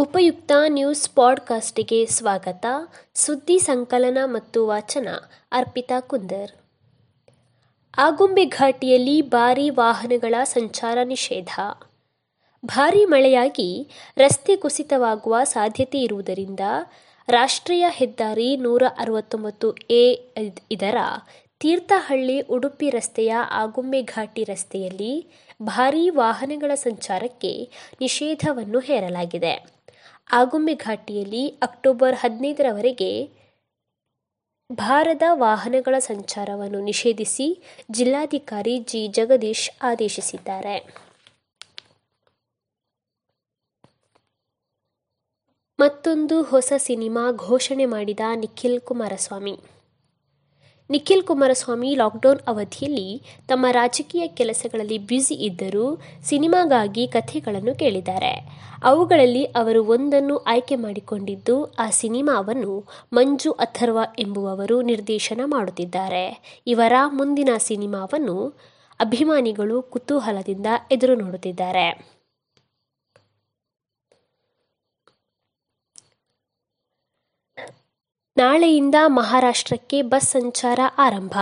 ಉಪಯುಕ್ತ ನ್ಯೂಸ್ ಪಾಡ್ಕಾಸ್ಟ್ಗೆ ಸ್ವಾಗತ. ಸುದ್ದಿ ಸಂಕಲನ ಮತ್ತು ವಾಚನ, ಅರ್ಪಿತಾ ಕುಂದರ್. ಆಗುಂಬೆ ಘಾಟಿಯಲ್ಲಿ ಭಾರೀ ವಾಹನಗಳ ಸಂಚಾರ ನಿಷೇಧ. ಭಾರೀ ಮಳೆಯಾಗಿ ರಸ್ತೆ ಕುಸಿತವಾಗುವ ಸಾಧ್ಯತೆ ಇರುವುದರಿಂದ ರಾಷ್ಟ್ರೀಯ ಹೆದ್ದಾರಿ ನೂರ ಅರವತ್ತೊಂಬತ್ತು ಎ ಇದರ ತೀರ್ಥಹಳ್ಳಿ ಉಡುಪಿ ರಸ್ತೆಯ ಆಗುಂಬೆ ಘಾಟಿ ರಸ್ತೆಯಲ್ಲಿ ಭಾರೀ ವಾಹನಗಳ ಸಂಚಾರಕ್ಕೆ ನಿಷೇಧವನ್ನು ಹೇರಲಾಗಿದೆ. ಆಗುಂಬೆ ಘಾಟಿಯಲ್ಲಿ ಅಕ್ಟೋಬರ್ ಹದಿನೈದರವರೆಗೆ ಭಾರದ ವಾಹನಗಳ ಸಂಚಾರವನ್ನು ನಿಷೇಧಿಸಿ ಜಿಲ್ಲಾಧಿಕಾರಿ ಜಿ. ಜಗದೀಶ್ ಆದೇಶಿಸಿದ್ದಾರೆ. ಮತ್ತೊಂದು ಹೊಸ ಸಿನಿಮಾ ಘೋಷಣೆ ಮಾಡಿದ ನಿಖಿಲ್ ಕುಮಾರಸ್ವಾಮಿ. ನಿಖಿಲ್ ಕುಮಾರಸ್ವಾಮಿ ಲಾಕ್ಡೌನ್ ಅವಧಿಯಲ್ಲಿ ತಮ್ಮ ರಾಜಕೀಯ ಕೆಲಸಗಳಲ್ಲಿ ಬ್ಯುಸಿ ಇದ್ದರೂ ಸಿನಿಮಾಗಾಗಿ ಕಥೆಗಳನ್ನು ಕೇಳಿದ್ದಾರೆ. ಅವುಗಳಲ್ಲಿ ಅವರು ಒಂದನ್ನು ಆಯ್ಕೆ ಮಾಡಿಕೊಂಡಿದ್ದು, ಆ ಸಿನಿಮಾವನ್ನು ಮಂಜು ಅಥರ್ವ ಎಂಬುವವರು ನಿರ್ದೇಶನ ಮಾಡುತ್ತಿದ್ದಾರೆ. ಇವರ ಮುಂದಿನ ಸಿನಿಮಾವನ್ನು ಅಭಿಮಾನಿಗಳು ಕುತೂಹಲದಿಂದ ಎದುರು ನೋಡುತ್ತಿದ್ದಾರೆ. ನಾಳೆಯಿಂದ ಮಹಾರಾಷ್ಟ್ರಕ್ಕೆ ಬಸ್ ಸಂಚಾರ ಆರಂಭ.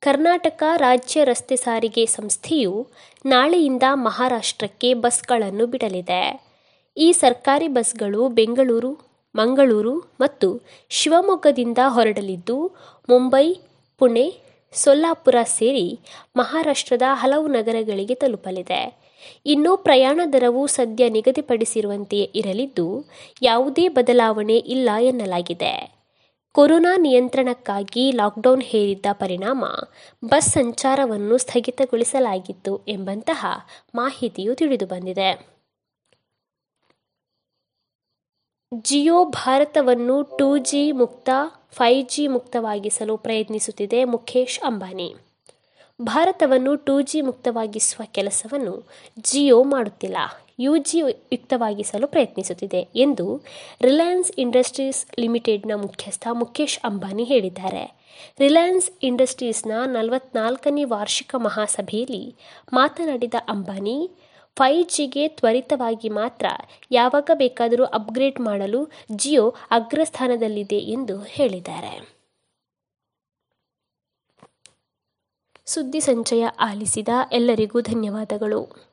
ಕರ್ನಾಟಕ ರಾಜ್ಯ ರಸ್ತೆ ಸಾರಿಗೆ ಸಂಸ್ಥೆಯು ನಾಳೆಯಿಂದ ಮಹಾರಾಷ್ಟ್ರಕ್ಕೆ ಬಸ್ಗಳನ್ನು ಬಿಡಲಿದೆ. ಈ ಸರ್ಕಾರಿ ಬಸ್ಗಳು ಬೆಂಗಳೂರು, ಮಂಗಳೂರು ಮತ್ತು ಶಿವಮೊಗ್ಗದಿಂದ ಹೊರಡಲಿದ್ದು, ಮುಂಬೈ, ಪುಣೆ ಸೊಲ್ಲಾಪುರ ಸೇರಿ ಮಹಾರಾಷ್ಟ್ರದ ಹಲವು ನಗರಗಳಿಗೆ ತಲುಪಲಿದೆ. ಇನ್ನು ಪ್ರಯಾಣ ದರವು ಸದ್ಯ ನಿಗದಿಪಡಿಸಿರುವಂತೆಯೇ ಇರಲಿದ್ದು, ಯಾವುದೇ ಬದಲಾವಣೆ ಇಲ್ಲ ಎನ್ನಲಾಗಿದೆ. ಕೊರೋನಾ ನಿಯಂತ್ರಣಕ್ಕಾಗಿ ಲಾಕ್ಡೌನ್ ಹೇರಿದ್ದ ಪರಿಣಾಮ ಬಸ್ ಸಂಚಾರವನ್ನು ಸ್ಥಗಿತಗೊಳಿಸಲಾಗಿತ್ತು ಎಂಬಂತಹ ಮಾಹಿತಿಯು ತಿಳಿದುಬಂದಿದೆ. ಜಿಯೋ ಭಾರತವನ್ನು ಟೂ ಜಿ ಮುಕ್ತ ಫೈವ್ ಜಿ ಮುಕ್ತವಾಗಿಸಲು ಪ್ರಯತ್ನಿಸುತ್ತಿದೆ ಮುಖೇಶ್ ಅಂಬಾನಿ. ಭಾರತವನ್ನು ಟೂ ಜಿ ಮುಕ್ತವಾಗಿಸುವ ಕೆಲಸವನ್ನು ಜಿಯೋ ಮಾಡುತ್ತಿಲ್ಲ. ಯು ಜಿ ಯುಕ್ತವಾಗಿಸಲು ಪ್ರಯತ್ನಿಸುತ್ತಿದೆ ಎಂದು ರಿಲಯನ್ಸ್ ಇಂಡಸ್ಟ್ರೀಸ್ ಲಿಮಿಟೆಡ್ನ ಮುಖ್ಯಸ್ಥ ಮುಖೇಶ್ ಅಂಬಾನಿ ಹೇಳಿದ್ದಾರೆ. ರಿಲಯನ್ಸ್ ಇಂಡಸ್ಟ್ರೀಸ್ನ ನಲವತ್ನಾಲ್ಕನೇ ವಾರ್ಷಿಕ ಮಹಾಸಭೆಯಲ್ಲಿ ಮಾತನಾಡಿದ ಅಂಬಾನಿ ಫೈವ್ ಜಿಗೆ ತ್ವರಿತವಾಗಿ ಮಾತ್ರ ಯಾವಾಗ ಬೇಕಾದರೂ ಅಪ್ಗ್ರೇಡ್ ಮಾಡಲು ಜಿಯೋ ಅಗ್ರಸ್ಥಾನದಲ್ಲಿದೆ ಎಂದು ಹೇಳಿದ್ದಾರೆ. ಸುದ್ದಿ ಸಂಚಯ ಆಲಿಸಿದ ಎಲ್ಲರಿಗೂ ಧನ್ಯವಾದಗಳು.